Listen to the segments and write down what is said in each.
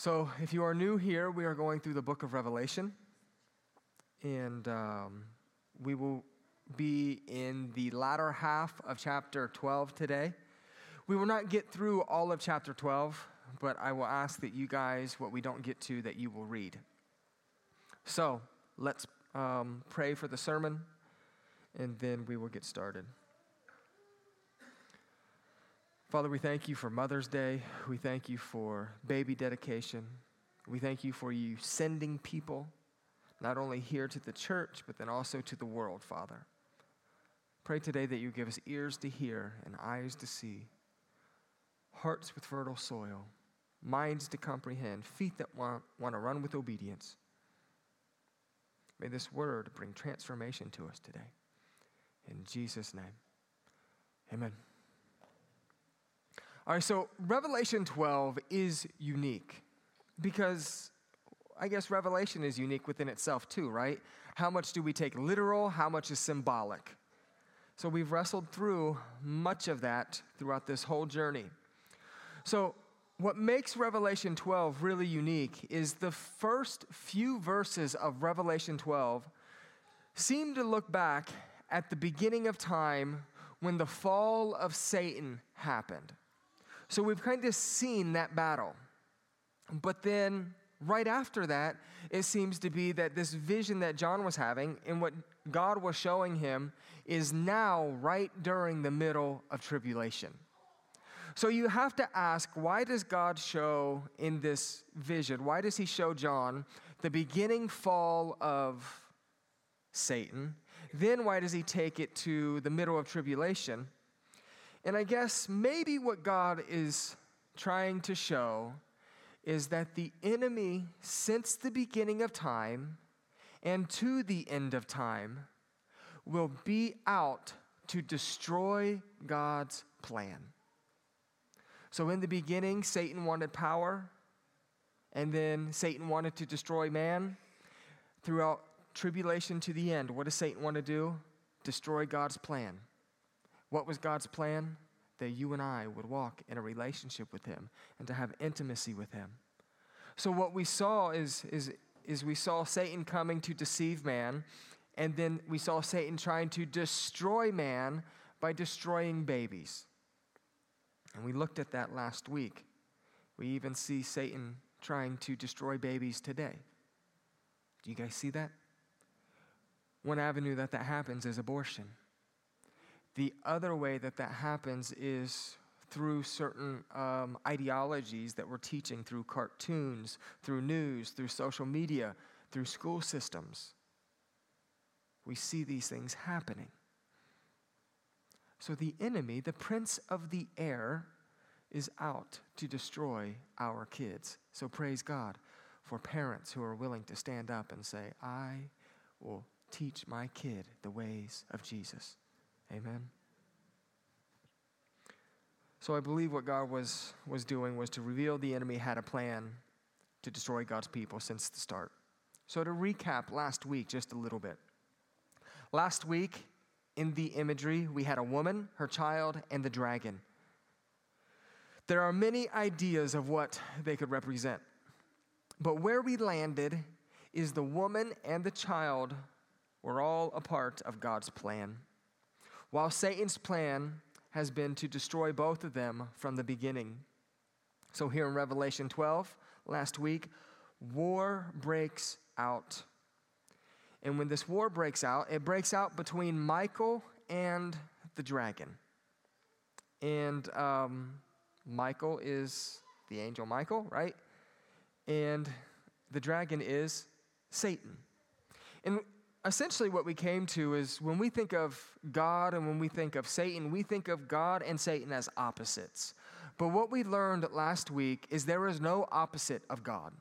So, if you are new here, we are going through the book of Revelation, and um, we will be in the latter half of chapter 12 today. We will not get through all of chapter 12, but I will ask that you guys, what we don't get to, that you will read. So, let's um, pray for the sermon, and then we will get started. Father, we thank you for Mother's Day. We thank you for baby dedication. We thank you for you sending people, not only here to the church, but then also to the world, Father. Pray today that you give us ears to hear and eyes to see, hearts with fertile soil, minds to comprehend, feet that want, want to run with obedience. May this word bring transformation to us today. In Jesus' name, amen. All right, so Revelation 12 is unique because I guess Revelation is unique within itself too, right? How much do we take literal? How much is symbolic? So we've wrestled through much of that throughout this whole journey. So, what makes Revelation 12 really unique is the first few verses of Revelation 12 seem to look back at the beginning of time when the fall of Satan happened. So we've kind of seen that battle. But then, right after that, it seems to be that this vision that John was having and what God was showing him is now right during the middle of tribulation. So you have to ask why does God show in this vision, why does he show John the beginning fall of Satan? Then why does he take it to the middle of tribulation? And I guess maybe what God is trying to show is that the enemy, since the beginning of time and to the end of time, will be out to destroy God's plan. So, in the beginning, Satan wanted power, and then Satan wanted to destroy man. Throughout tribulation to the end, what does Satan want to do? Destroy God's plan. What was God's plan? That you and I would walk in a relationship with Him and to have intimacy with Him. So, what we saw is, is, is we saw Satan coming to deceive man, and then we saw Satan trying to destroy man by destroying babies. And we looked at that last week. We even see Satan trying to destroy babies today. Do you guys see that? One avenue that that happens is abortion. The other way that that happens is through certain um, ideologies that we're teaching through cartoons, through news, through social media, through school systems. We see these things happening. So the enemy, the prince of the air, is out to destroy our kids. So praise God for parents who are willing to stand up and say, I will teach my kid the ways of Jesus. Amen. So I believe what God was, was doing was to reveal the enemy had a plan to destroy God's people since the start. So to recap last week just a little bit. Last week, in the imagery, we had a woman, her child, and the dragon. There are many ideas of what they could represent. But where we landed is the woman and the child were all a part of God's plan. While Satan's plan has been to destroy both of them from the beginning. So, here in Revelation 12, last week, war breaks out. And when this war breaks out, it breaks out between Michael and the dragon. And um, Michael is the angel Michael, right? And the dragon is Satan. And essentially what we came to is when we think of God and when we think of Satan, we think of God and Satan as opposites. But what we learned last week is there is no opposite of God.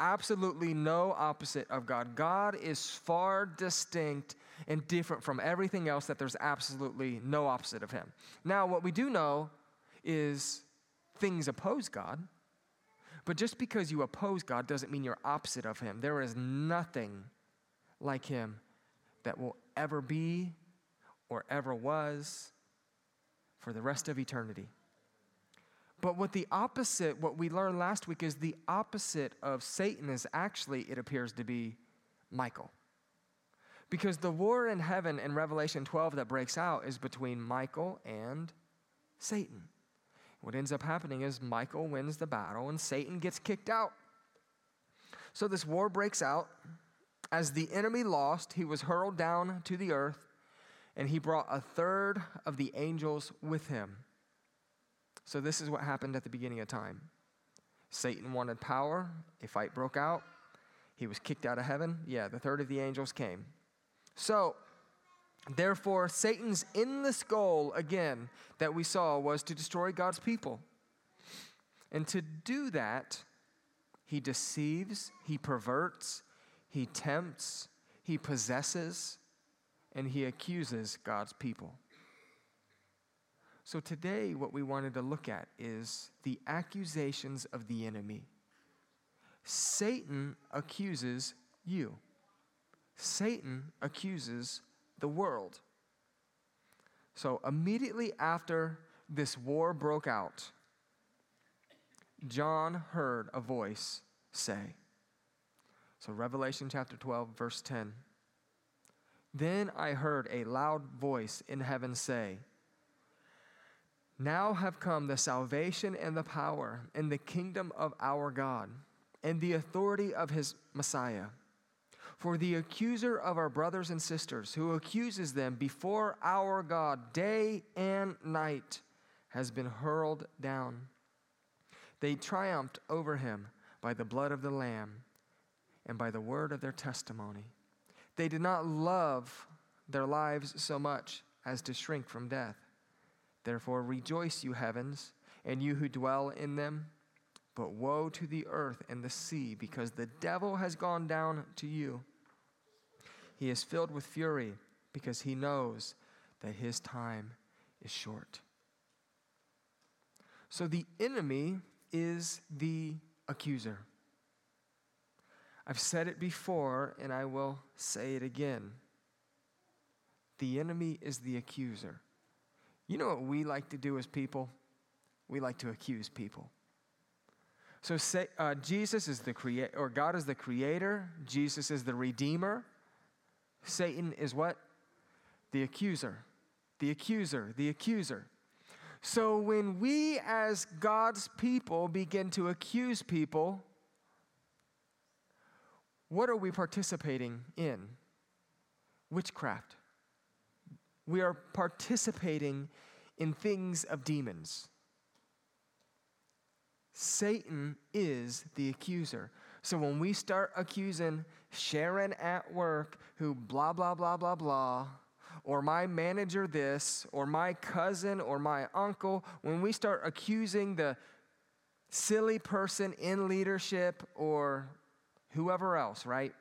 Absolutely no opposite of God. God is far distinct and different from everything else, that there's absolutely no opposite of Him. Now, what we do know is things oppose God, but just because you oppose God doesn't mean you're opposite of Him. There is nothing like him that will ever be or ever was for the rest of eternity. But what the opposite, what we learned last week, is the opposite of Satan is actually, it appears to be Michael. Because the war in heaven in Revelation 12 that breaks out is between Michael and Satan. What ends up happening is Michael wins the battle and Satan gets kicked out. So this war breaks out. As the enemy lost, he was hurled down to the earth, and he brought a third of the angels with him. So this is what happened at the beginning of time. Satan wanted power, a fight broke out, he was kicked out of heaven. Yeah, the third of the angels came. So, therefore, Satan's endless goal, again, that we saw was to destroy God's people. And to do that, he deceives, he perverts, he tempts, he possesses, and he accuses God's people. So, today, what we wanted to look at is the accusations of the enemy. Satan accuses you. Satan accuses the world. So immediately after this war broke out, John heard a voice say, so Revelation chapter 12, verse 10. Then I heard a loud voice in heaven say, Now have come the salvation and the power and the kingdom of our God and the authority of his Messiah. For the accuser of our brothers and sisters, who accuses them before our God day and night, has been hurled down. They triumphed over him by the blood of the Lamb and by the word of their testimony. They did not love their lives so much as to shrink from death. Therefore, rejoice, you heavens, and you who dwell in them. But woe to the earth and the sea, because the devil has gone down to you. He is filled with fury, because he knows that his time is short. So the enemy is the accuser. I've said it before, and I will say it again. The enemy is the accuser. You know what we like to do as people? We like to accuse people. So say, uh, Jesus is the creator, or God is the creator. Jesus is the redeemer. Satan is what? The accuser. The accuser. The accuser. So when we, as God's people, begin to accuse people, what are we participating in? Witchcraft. We are participating in things of demons. Satan is the accuser. So when we start accusing Sharon at work, who blah, blah, blah, blah, blah, or my manager this, or my cousin, or my uncle, when we start accusing the silly person in leadership or whoever else, right?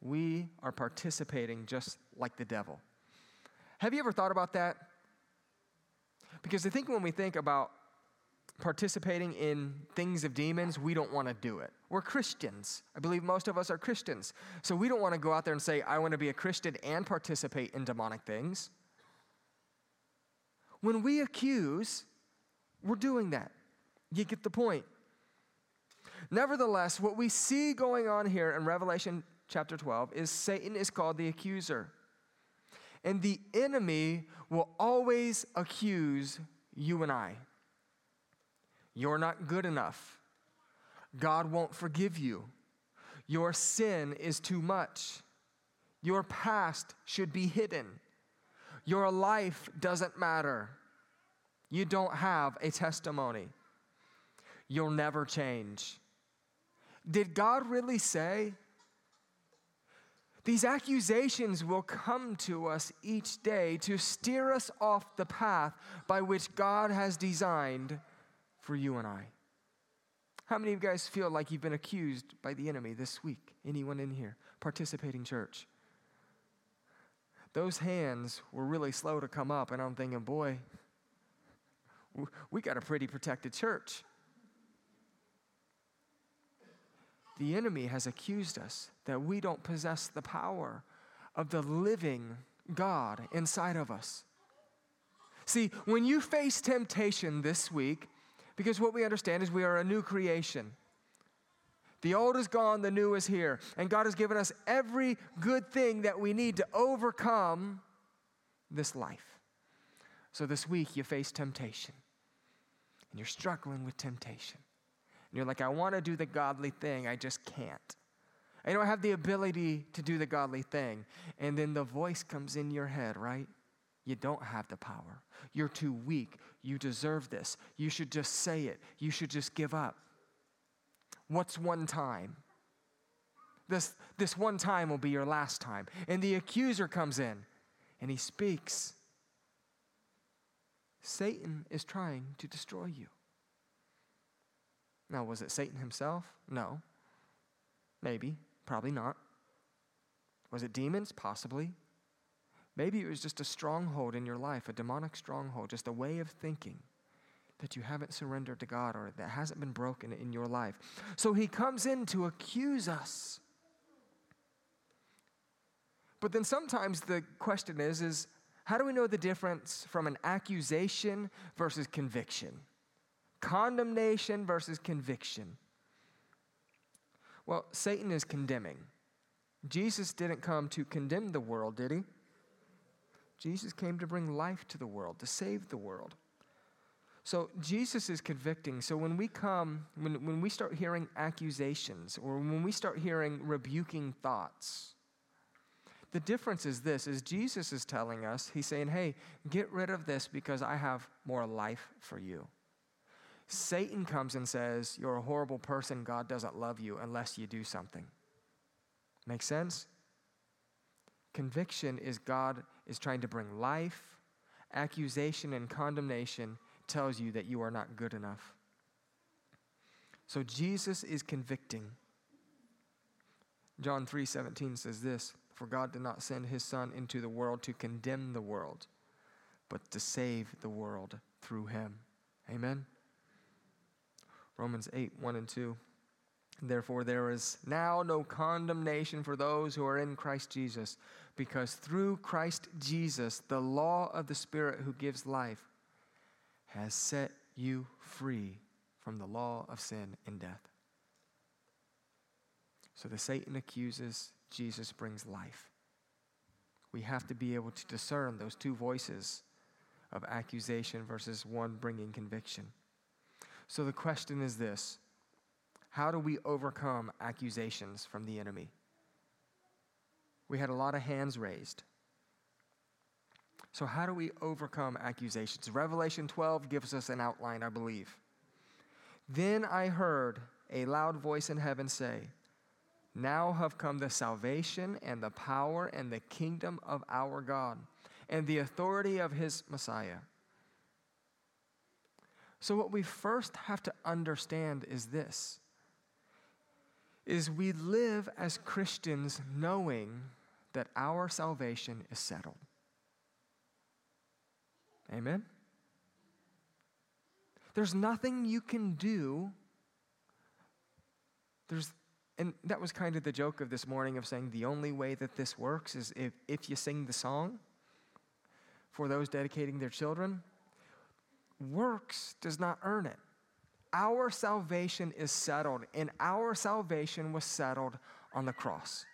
We are participating just like the devil. Have you ever thought about that? Because I think when we think about participating in things of demons, we don't want to do it. We're Christians. I believe most of us are Christians. So we don't want to go out there and say, I want to be a Christian and participate in demonic things. When we accuse, we're doing that. You get the point. Nevertheless, what we see going on here in Revelation chapter 12 is Satan is called the accuser. And the enemy will always accuse you and I. You're not good enough. God won't forgive you. Your sin is too much. Your past should be hidden. Your life doesn't matter. You don't have a testimony. You'll never change. Did God really say? These accusations will come to us each day to steer us off the path by which God has designed for you and I. How many of you guys feel like you've been accused by the enemy this week? Anyone in here? Participating church. Those hands were really slow to come up, and I'm thinking, boy, we got a pretty protected church. The enemy has accused us that we don't possess the power of the living God inside of us. See, when you face temptation this week, Because what we understand is we are a new creation. The old is gone, the new is here. And God has given us every good thing that we need to overcome this life. So this week you face temptation. And you're struggling with temptation. And you're like, I want to do the godly thing, I just can't. I don't have the ability to do the godly thing. And then the voice comes in your head, right? You don't have the power. You're too weak. You deserve this. You should just say it. You should just give up. What's one time? This, this one time will be your last time. And the accuser comes in and he speaks. Satan is trying to destroy you. Now, was it Satan himself? No. Maybe. Probably not. Was it demons? Possibly. Maybe it was just a stronghold in your life, a demonic stronghold, just a way of thinking that you haven't surrendered to God or that hasn't been broken in your life. So he comes in to accuse us. But then sometimes the question is is how do we know the difference from an accusation versus conviction? Condemnation versus conviction. Well, Satan is condemning. Jesus didn't come to condemn the world, did he? Jesus came to bring life to the world, to save the world. So Jesus is convicting. So when we come, when, when we start hearing accusations or when we start hearing rebuking thoughts, the difference is this is Jesus is telling us, he's saying, hey, get rid of this because I have more life for you. Satan comes and says, You're a horrible person. God doesn't love you unless you do something. Make sense? Conviction is God is trying to bring life. Accusation and condemnation tells you that you are not good enough. So Jesus is convicting. John 3:17 says this, for God did not send his son into the world to condemn the world, but to save the world through him. Amen. Romans 8, 1 and 2. Therefore, there is now no condemnation for those who are in Christ Jesus, because through Christ Jesus, the law of the Spirit who gives life has set you free from the law of sin and death. So the Satan accuses, Jesus brings life. We have to be able to discern those two voices of accusation versus one bringing conviction. So the question is this How do we overcome accusations from the enemy? We had a lot of hands raised. So, how do we overcome accusations? Revelation 12 gives us an outline, I believe. Then I heard a loud voice in heaven say, Now have come the salvation and the power and the kingdom of our God and the authority of his Messiah. So what we first have to understand is this is we live as Christians knowing that our salvation is settled. Amen. There's nothing you can do. There's and that was kind of the joke of this morning of saying the only way that this works is if, if you sing the song for those dedicating their children Works does not earn it. Our salvation is settled, and our salvation was settled on the cross.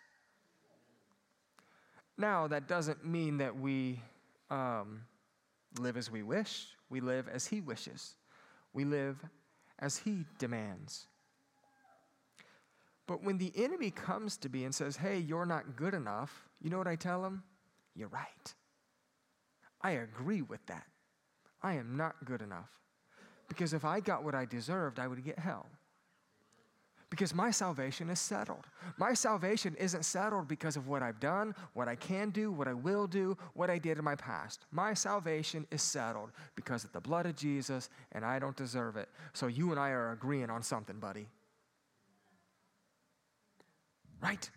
Now, that doesn't mean that we um, live as we wish, we live as He wishes, we live as He demands. But when the enemy comes to me and says, Hey, you're not good enough, you know what I tell him? You're right. I agree with that. I am not good enough. Because if I got what I deserved, I would get hell. Because my salvation is settled. My salvation isn't settled because of what I've done, what I can do, what I will do, what I did in my past. My salvation is settled because of the blood of Jesus, and I don't deserve it. So you and I are agreeing on something, buddy. Right?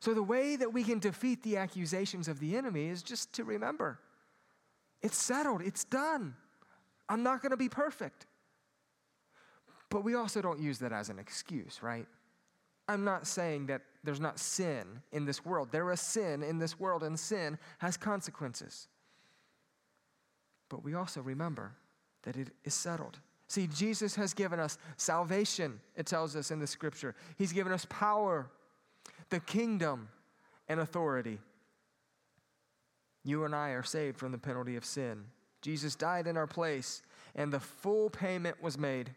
So the way that we can defeat the accusations of the enemy is just to remember it's settled, it's done. I'm not going to be perfect. But we also don't use that as an excuse, right? I'm not saying that there's not sin in this world. There is sin in this world, and sin has consequences. But we also remember that it is settled. See, Jesus has given us salvation, it tells us in the scripture. He's given us power, the kingdom, and authority. You and I are saved from the penalty of sin. Jesus died in our place, and the full payment was made.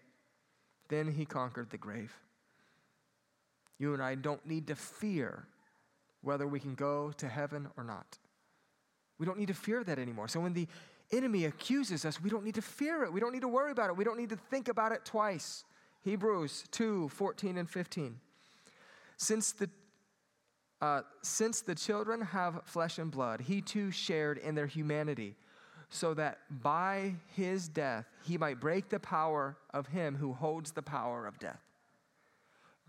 Then he conquered the grave. You and I don't need to fear whether we can go to heaven or not. We don't need to fear that anymore. So when the enemy accuses us, we don't need to fear it. We don't need to worry about it. We don't need to think about it twice. Hebrews 2 14 and 15. Since the uh, since the children have flesh and blood, he too shared in their humanity, so that by his death he might break the power of him who holds the power of death,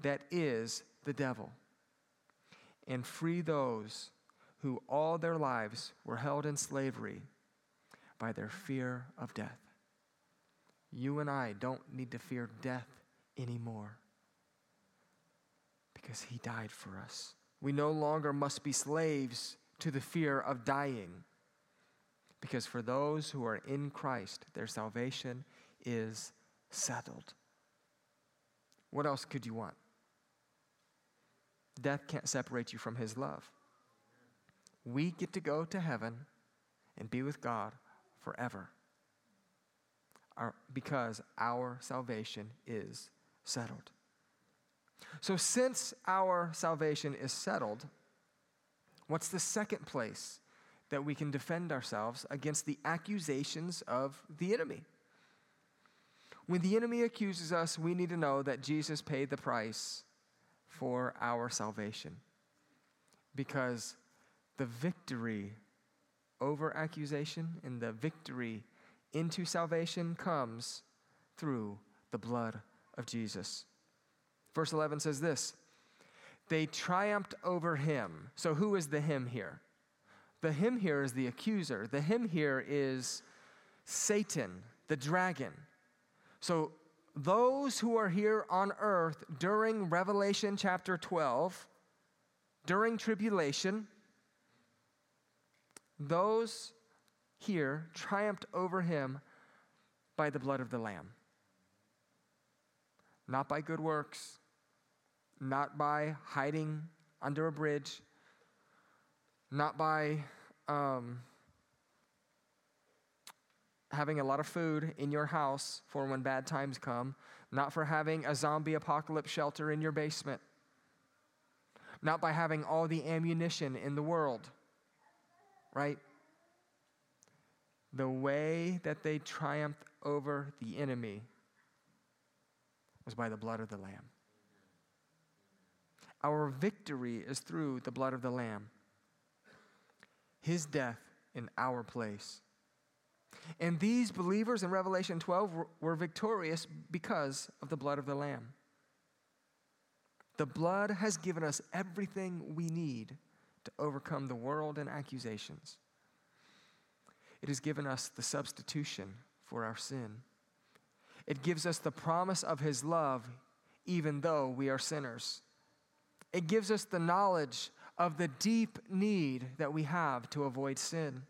that is the devil, and free those who all their lives were held in slavery by their fear of death. You and I don't need to fear death anymore because he died for us. We no longer must be slaves to the fear of dying because for those who are in Christ, their salvation is settled. What else could you want? Death can't separate you from his love. We get to go to heaven and be with God forever our, because our salvation is settled. So, since our salvation is settled, what's the second place that we can defend ourselves against the accusations of the enemy? When the enemy accuses us, we need to know that Jesus paid the price for our salvation because the victory over accusation and the victory into salvation comes through the blood of Jesus. Verse 11 says this They triumphed over him. So, who is the him here? The him here is the accuser. The him here is Satan, the dragon. So, those who are here on earth during Revelation chapter 12, during tribulation, those here triumphed over him by the blood of the Lamb. Not by good works, not by hiding under a bridge, not by um, having a lot of food in your house for when bad times come, not for having a zombie apocalypse shelter in your basement, not by having all the ammunition in the world right? The way that they triumphed over the enemy was by the blood of the Lamb. Our victory is through the blood of the Lamb, His death in our place. And these believers in Revelation 12 were, victorious because of the blood of the Lamb. The blood has given us everything we need to overcome the world and accusations. It has given us the substitution for our sin. It gives us the promise of His love, even though we are sinners. It gives us the knowledge of the deep need that we have to avoid sin.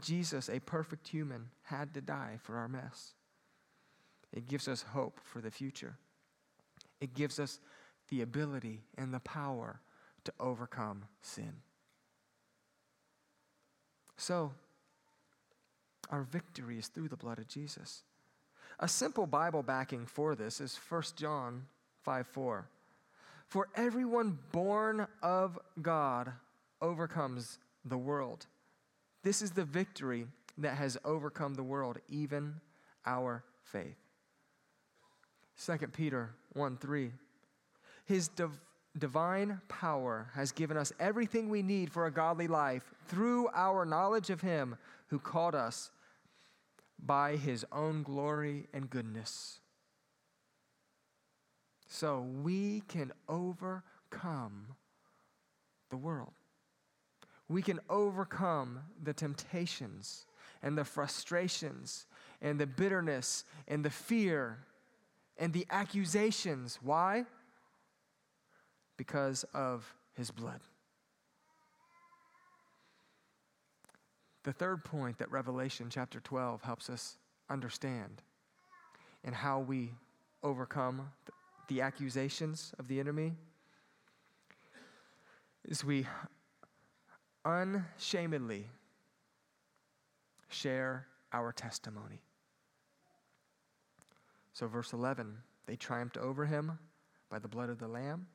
Jesus, a perfect human, had to die for our mess. It gives us hope for the future. It gives us the ability and the power to overcome sin. So, our victory is through the blood of Jesus. A simple Bible backing for this is 1 John 5 4. For everyone born of God overcomes the world. This is the victory that has overcome the world, even our faith. 2 Peter 1 3. His div- divine power has given us everything we need for a godly life through our knowledge of Him who called us by His own glory and goodness. So we can overcome the world. We can overcome the temptations and the frustrations and the bitterness and the fear and the accusations. Why? because of his blood. The third point that Revelation chapter 12 helps us understand and how we overcome the accusations of the enemy is we unshamedly share our testimony. So, verse 11 they triumphed over him by the blood of the Lamb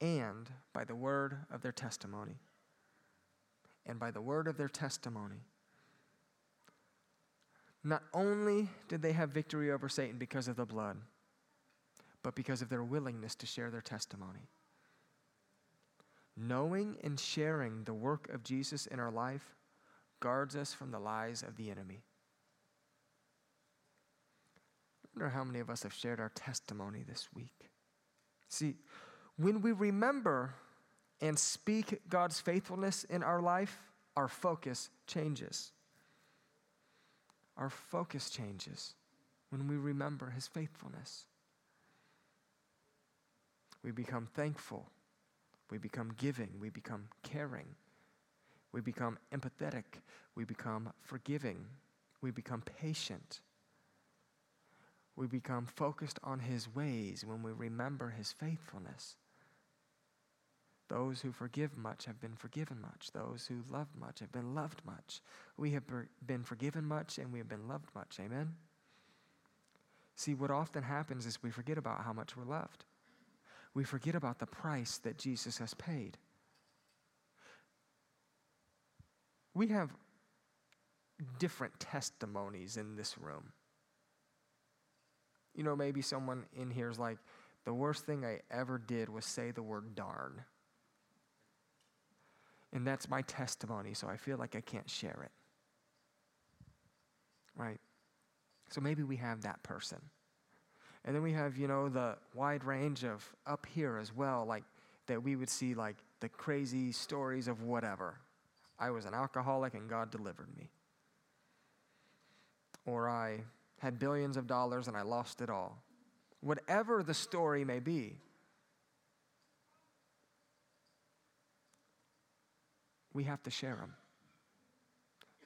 and by the word of their testimony. And by the word of their testimony. Not only did they have victory over Satan because of the blood, but because of their willingness to share their testimony. Knowing and sharing the work of Jesus in our life guards us from the lies of the enemy. I wonder how many of us have shared our testimony this week. See, when we remember and speak God's faithfulness in our life, our focus changes. Our focus changes when we remember His faithfulness. We become thankful. We become giving. We become caring. We become empathetic. We become forgiving. We become patient. We become focused on His ways when we remember His faithfulness. Those who forgive much have been forgiven much. Those who love much have been loved much. We have been forgiven much and we have been loved much. Amen? See, what often happens is we forget about how much we're loved. We forget about the price that Jesus has paid. We have different testimonies in this room. You know, maybe someone in here is like, the worst thing I ever did was say the word darn. And that's my testimony, so I feel like I can't share it. Right? So maybe we have that person. And then we have, you know, the wide range of up here as well, like that we would see like the crazy stories of whatever. I was an alcoholic and God delivered me. Or I had billions of dollars and I lost it all. Whatever the story may be, we have to share them.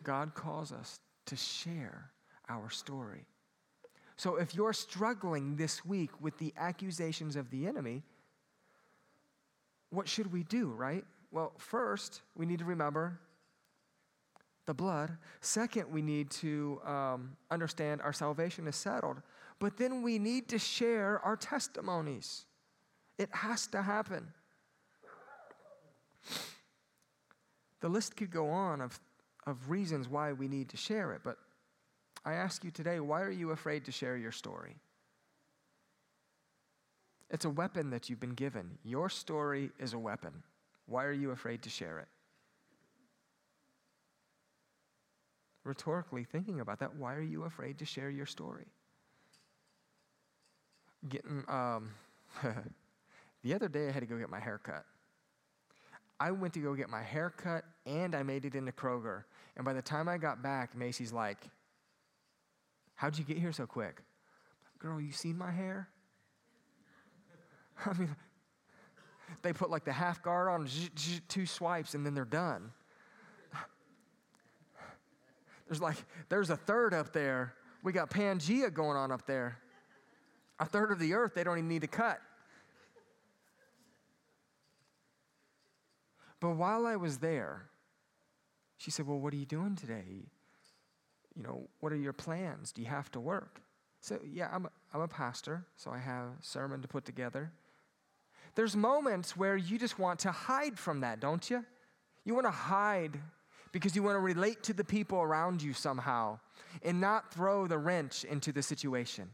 God calls us to share our story. So if you're struggling this week with the accusations of the enemy, what should we do, right? Well, first, we need to remember the blood. Second, we need to um, understand our salvation is settled. But then we need to share our testimonies. It has to happen. The list could go on of, of reasons why we need to share it, but I ask you today why are you afraid to share your story? It's a weapon that you've been given. Your story is a weapon. Why are you afraid to share it? Rhetorically thinking about that, why are you afraid to share your story? Getting, um, the other day I had to go get my hair cut. I went to go get my hair cut and I made it into Kroger. And by the time I got back, Macy's like, How'd you get here so quick? Girl, you seen my hair? I mean, they put like the half guard on, two swipes, and then they're done. There's like, there's a third up there. We got Pangea going on up there. A third of the earth, they don't even need to cut. But while I was there, she said, Well, what are you doing today? You know, what are your plans? Do you have to work? So, yeah, I'm a, I'm a pastor, so I have a sermon to put together. There's moments where you just want to hide from that, don't you? You want to hide because you want to relate to the people around you somehow and not throw the wrench into the situation.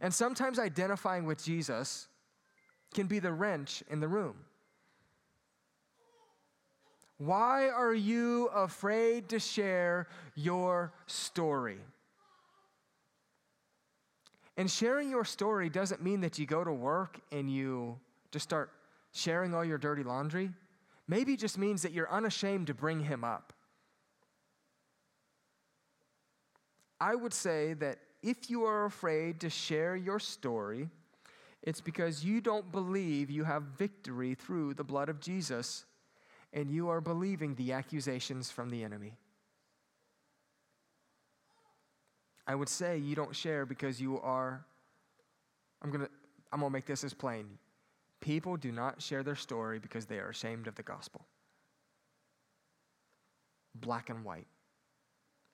And sometimes identifying with Jesus can be the wrench in the room. Why are you afraid to share your story? And sharing your story doesn't mean that you go to work and you just start sharing all your dirty laundry. Maybe it just means that you're unashamed to bring him up. I would say that if you are afraid to share your story, it's because you don't believe you have victory through the blood of Jesus and you are believing the accusations from the enemy. I would say you don't share because you are, I'm going to, I'm going to make this as plain. People do not share their story because they are ashamed of the gospel. Black and white.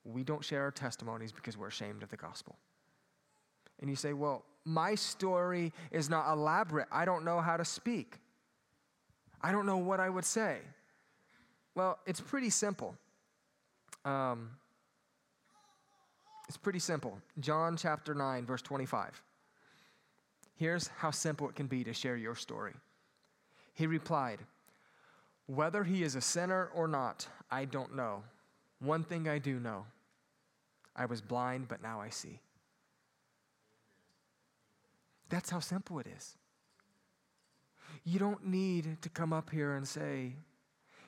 We don't share our testimonies because we're ashamed of the gospel. And you say, well, my story is not elaborate. I don't know how to speak. I don't know what I would say. Well, it's pretty simple. Um, it's pretty simple. John chapter 9, verse 25. Here's how simple it can be to share your story. He replied, Whether he is a sinner or not, I don't know. One thing I do know I was blind, but now I see. That's how simple it is. You don't need to come up here and say,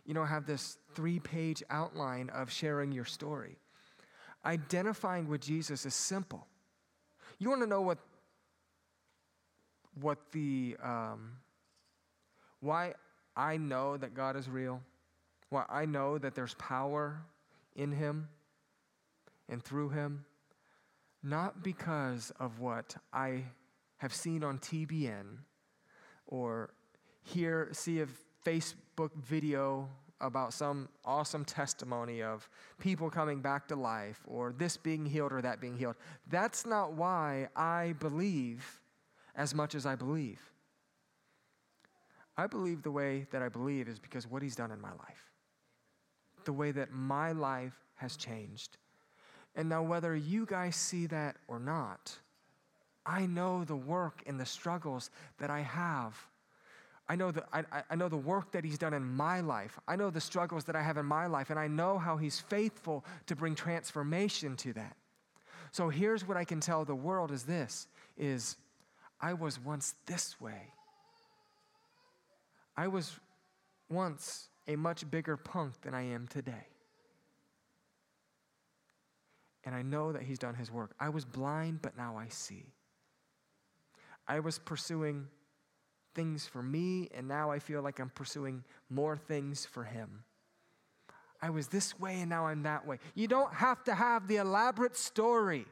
you know, have this three page outline of sharing your story. Identifying with Jesus is simple. You want to know what, what the, um, why I know that God is real? Why I know that there's power in Him and through Him? Not because of what I have seen on TBN or hear, see a Facebook video about some awesome testimony of people coming back to life or this being healed or that being healed. That's not why I believe as much as I believe. I believe the way that I believe is because what he's done in my life, the way that my life has changed. And now, whether you guys see that or not, I know the work and the struggles that I have I know, the, I, I know the work that He's done in my life. I know the struggles that I have in my life, and I know how He's faithful to bring transformation to that. So here's what I can tell the world is this is I was once this way. I was once a much bigger punk than I am today. And I know that he's done his work. I was blind, but now I see. I was pursuing things for me, and now I feel like I'm pursuing more things for Him. I was this way, and now I'm that way. You don't have to have the elaborate story.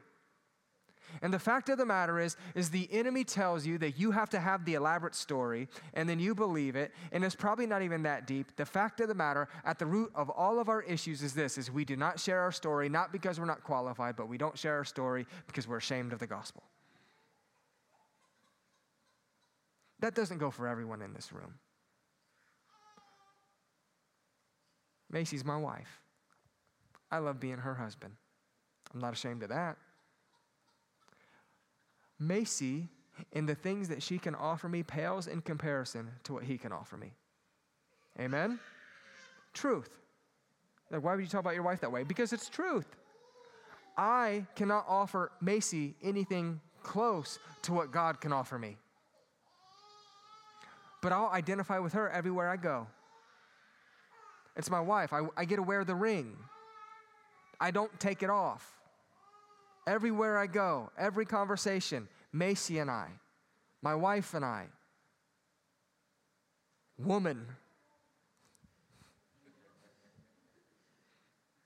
And the fact of the matter is, is the enemy tells you that you have to have the elaborate story, and then you believe it, and it's probably not even that deep. The fact of the matter, at the root of all of our issues is this, is we do not share our story, not because we're not qualified, but we don't share our story because we're ashamed of the gospel. That doesn't go for everyone in this room. Macy's my wife. I love being her husband. I'm not ashamed of that. Macy, and the things that she can offer me, pales in comparison to what he can offer me. Amen? Truth. Like, why would you talk about your wife that way? Because it's truth. I cannot offer Macy anything close to what God can offer me but I'll identify with her everywhere I go. It's my wife. I, I get to wear the ring, I don't take it off. Everywhere I go, every conversation, Macy and I, my wife and I, woman.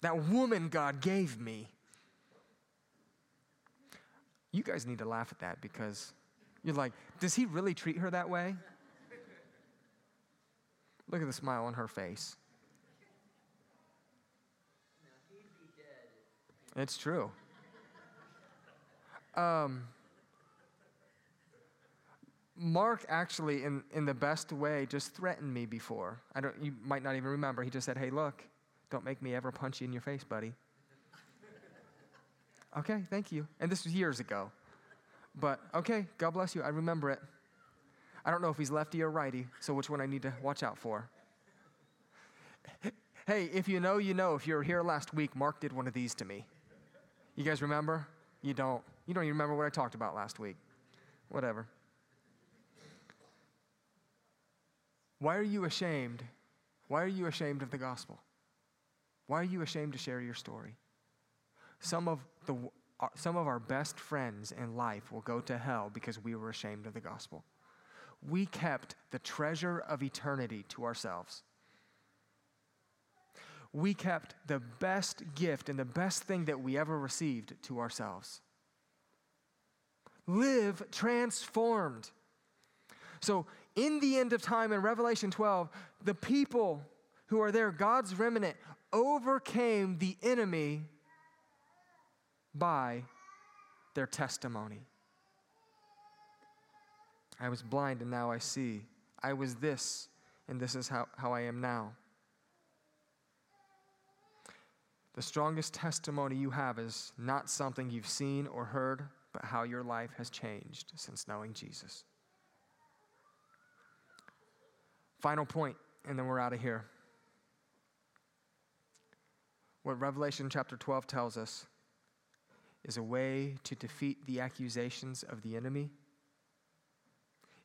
That woman God gave me. You guys need to laugh at that because you're like, does he really treat her that way? Look at the smile on her face. It's true. Um, Mark actually, in, in the best way, just threatened me before. I don't, you might not even remember. He just said, Hey, look, don't make me ever punch you in your face, buddy. okay, thank you. And this was years ago. But okay, God bless you. I remember it. I don't know if he's lefty or righty, so which one I need to watch out for. Hey, if you know, you know. If you were here last week, Mark did one of these to me. You guys remember? You don't. You don't even remember what I talked about last week. Whatever. Why are you ashamed? Why are you ashamed of the gospel? Why are you ashamed to share your story? Some of, the, uh, some of our best friends in life will go to hell because we were ashamed of the gospel we kept the treasure of eternity to ourselves. we kept the best gift and the best thing that we ever received to ourselves. Live transformed. So, in the end of time in Revelation 12, the people who are there, God's remnant, overcame the enemy by their testimony. I was blind and now I see. I was this and this is how, how I am now. The strongest testimony you have is not something you've seen or heard, but how your life has changed since knowing Jesus. Final point, and then we're out of here. What Revelation chapter 12 tells us is a way to defeat the accusations of the enemy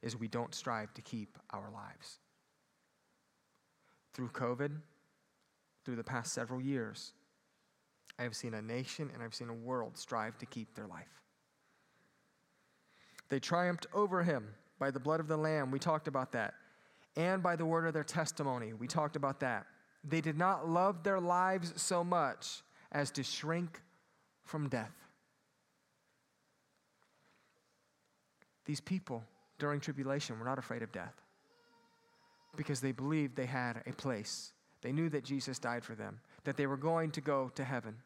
is we don't strive to keep our lives. Through COVID, through the past several years, I have seen a nation and I've seen a world strive to keep their life. They triumphed over him by the blood of the Lamb. We talked about that. And by the word of their testimony. We talked about that. They did not love their lives so much as to shrink from death. These people during tribulation were not afraid of death because they believed they had a place. They knew that Jesus died for them, that they were going to go to heaven.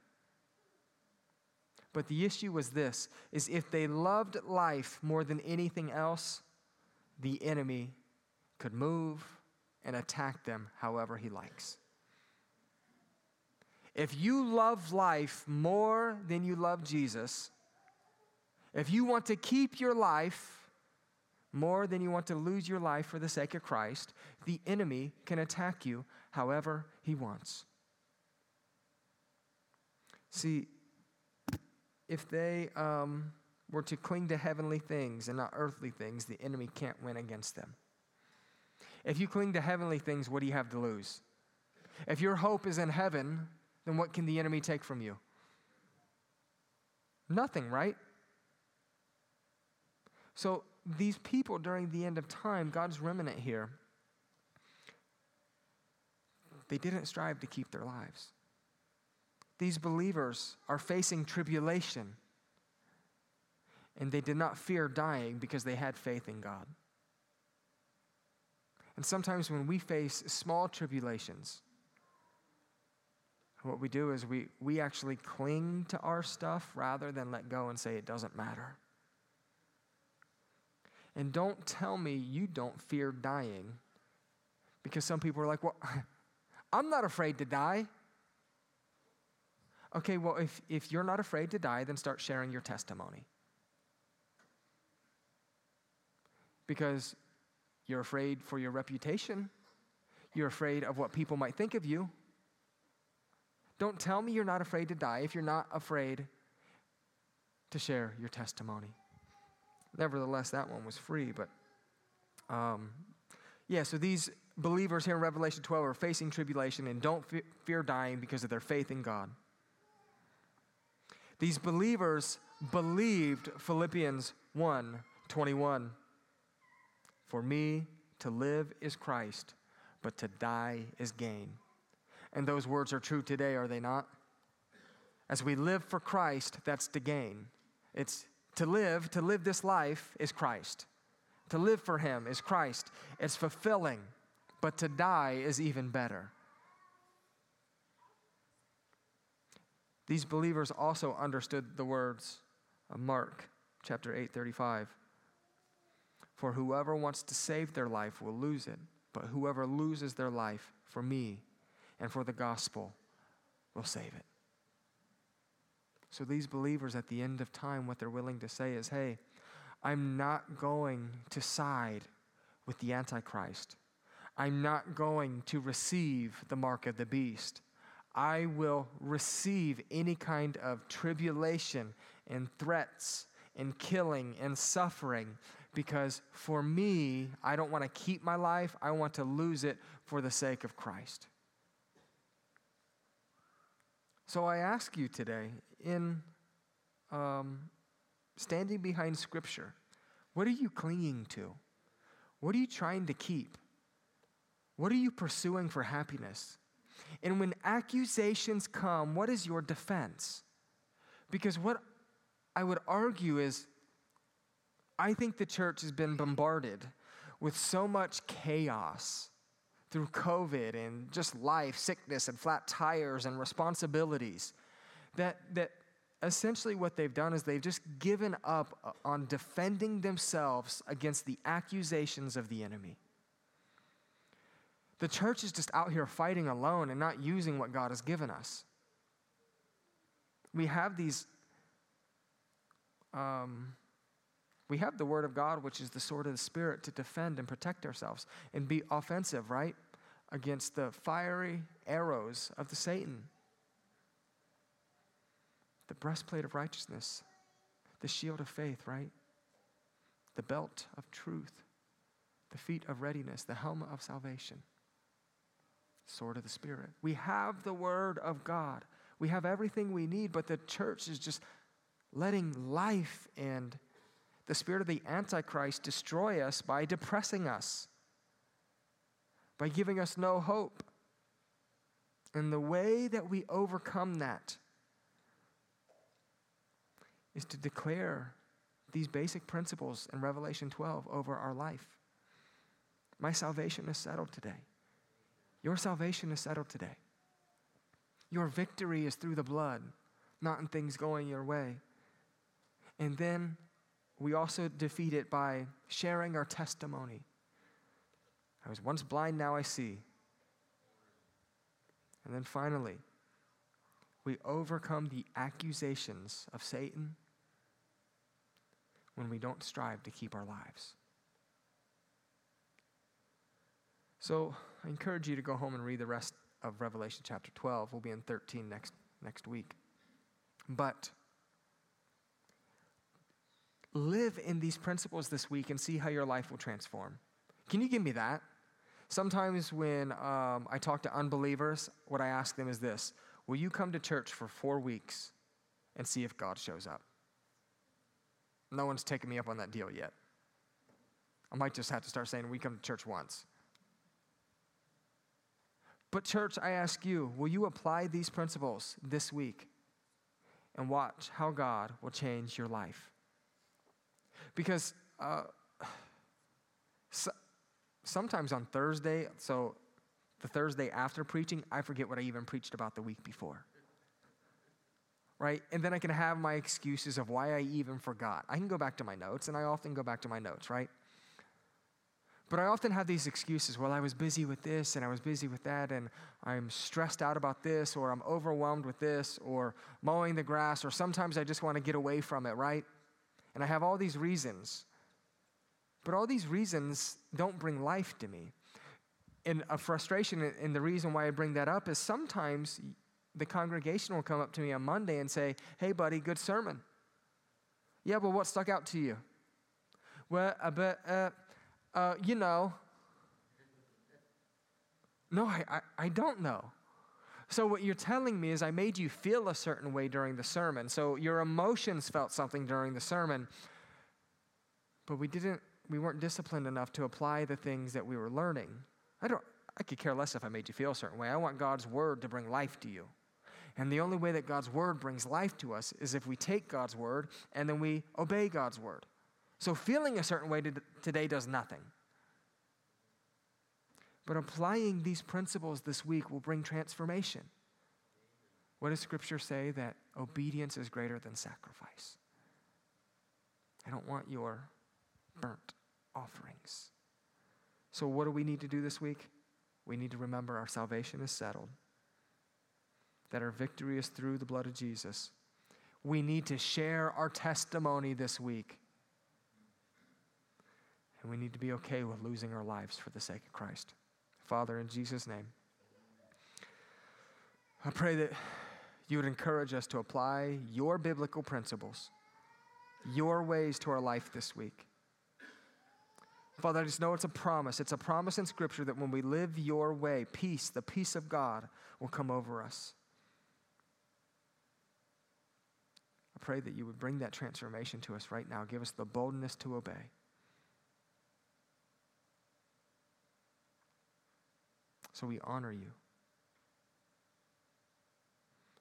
But the issue was this is if they loved life more than anything else, the enemy could move and attack them however he likes. If you love life more than you love Jesus, if you want to keep your life more than you want to lose your life for the sake of Christ, the enemy can attack you however he wants. See, if they um, were to cling to heavenly things and not earthly things, the enemy can't win against them. If you cling to heavenly things, what do you have to lose? If your hope is in heaven, then what can the enemy take from you? Nothing, right? So these people during the end of time, God's remnant here, they didn't strive to keep their lives. These believers are facing tribulation, and they did not fear dying because they had faith in God. And sometimes when we face small tribulations, what we do is we, we actually cling to our stuff rather than let go and say it doesn't matter. And don't tell me you don't fear dying because some people are like, well, I'm not afraid to die. Okay, well, if, if you're not afraid to die, then start sharing your testimony. Because you're afraid for your reputation, you're afraid of what people might think of you. Don't tell me you're not afraid to die if you're not afraid to share your testimony. Nevertheless, that one was free, but um, yeah, so these believers here in Revelation 12 are facing tribulation and don't fear dying because of their faith in God. These believers believed Philippians 1 21. For me to live is Christ, but to die is gain. And those words are true today, are they not? As we live for Christ, that's to gain. It's to live, to live this life is Christ. To live for Him is Christ. It's fulfilling, but to die is even better. These believers also understood the words of Mark chapter 8 35. For whoever wants to save their life will lose it, but whoever loses their life for me and for the gospel will save it. So, these believers at the end of time, what they're willing to say is, hey, I'm not going to side with the Antichrist. I'm not going to receive the mark of the beast. I will receive any kind of tribulation and threats and killing and suffering because for me, I don't want to keep my life, I want to lose it for the sake of Christ. So I ask you today, in um, standing behind Scripture, what are you clinging to? What are you trying to keep? What are you pursuing for happiness? And when accusations come, what is your defense? Because what I would argue is I think the church has been bombarded with so much chaos through COVID and just life, sickness, and flat tires and responsibilities that, that essentially what they've done is they've just given up on defending themselves against the accusations of the enemy. The church is just out here fighting alone and not using what God has given us. We have these, um, we have the Word of God, which is the sword of the Spirit, to defend and protect ourselves and be offensive, right? Against the fiery arrows of the Satan. The breastplate of righteousness, the shield of faith, right? The belt of truth, the feet of readiness, the helmet of salvation sword of the Spirit. We have the Word of God. We have everything we need, but the church is just letting life and the spirit of the Antichrist destroy us by depressing us, by giving us no hope. And the way that we overcome that is to declare these basic principles in Revelation 12 over our life. My salvation is settled today. Your salvation is settled today. Your victory is through the blood, not in things going your way. And then we also defeat it by sharing our testimony. I was once blind, now I see. And then finally, we overcome the accusations of Satan when we don't strive to keep our lives. So I encourage you to go home and read the rest of Revelation chapter 12. We'll be in 13 next, next week. But live in these principles this week and see how your life will transform. Can you give me that? Sometimes when um, I talk to unbelievers, what I ask them is this Will you come to church for four weeks and see if God shows up? No one's taken me up on that deal yet. I might just have to start saying, We come to church once. But, church, I ask you, will you apply these principles this week and watch how God will change your life? Because uh, so, sometimes on Thursday, so the Thursday after preaching, I forget what I even preached about the week before. Right? And then I can have my excuses of why I even forgot. I can go back to my notes, and I often go back to my notes, right? But I often have these excuses. Well, I was busy with this and I was busy with that, and I'm stressed out about this, or I'm overwhelmed with this, or mowing the grass, or sometimes I just want to get away from it, right? And I have all these reasons. But all these reasons don't bring life to me. And a frustration, and the reason why I bring that up is sometimes the congregation will come up to me on Monday and say, Hey, buddy, good sermon. Yeah, but what stuck out to you? Well, uh, but, uh, uh, you know. No, I, I, I don't know. So, what you're telling me is I made you feel a certain way during the sermon. So, your emotions felt something during the sermon, but we didn't, we weren't disciplined enough to apply the things that we were learning. I don't, I could care less if I made you feel a certain way. I want God's word to bring life to you. And the only way that God's word brings life to us is if we take God's word and then we obey God's word. So feeling a certain way today does nothing. But applying these principles this week will bring transformation. What does Scripture say? That obedience is greater than sacrifice. I don't want your burnt offerings. So, what do we need to do this week? We need to remember our salvation is settled, that our victory is through the blood of Jesus. We need to share our testimony this week. And we need to be okay with losing our lives for the sake of Christ. Father, in Jesus' name, I pray that you would encourage us to apply your biblical principles, your ways to our life this week. Father, I just know it's a promise. It's a promise in Scripture that when we live your way, peace, the peace of God, will come over us. I pray that you would bring that transformation to us right now. Give us the boldness to obey. So we honor you.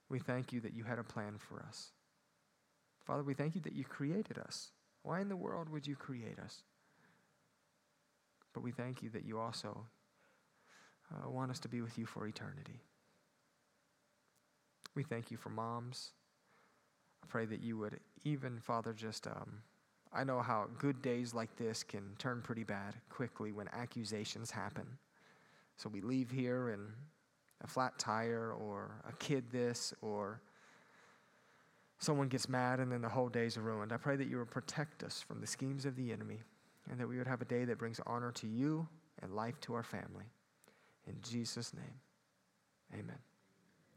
We thank you that you had a plan for us. Father, we thank you that you created us. Why in the world would you create us? But we thank you that you also uh, want us to be with you for eternity. We thank you for moms. I pray that you would even, Father, just, um, I know how good days like this can turn pretty bad quickly when accusations happen. So we leave here and a flat tire or a kid this or someone gets mad and then the whole day's ruined. I pray that you will protect us from the schemes of the enemy and that we would have a day that brings honor to you and life to our family. In Jesus' name, amen.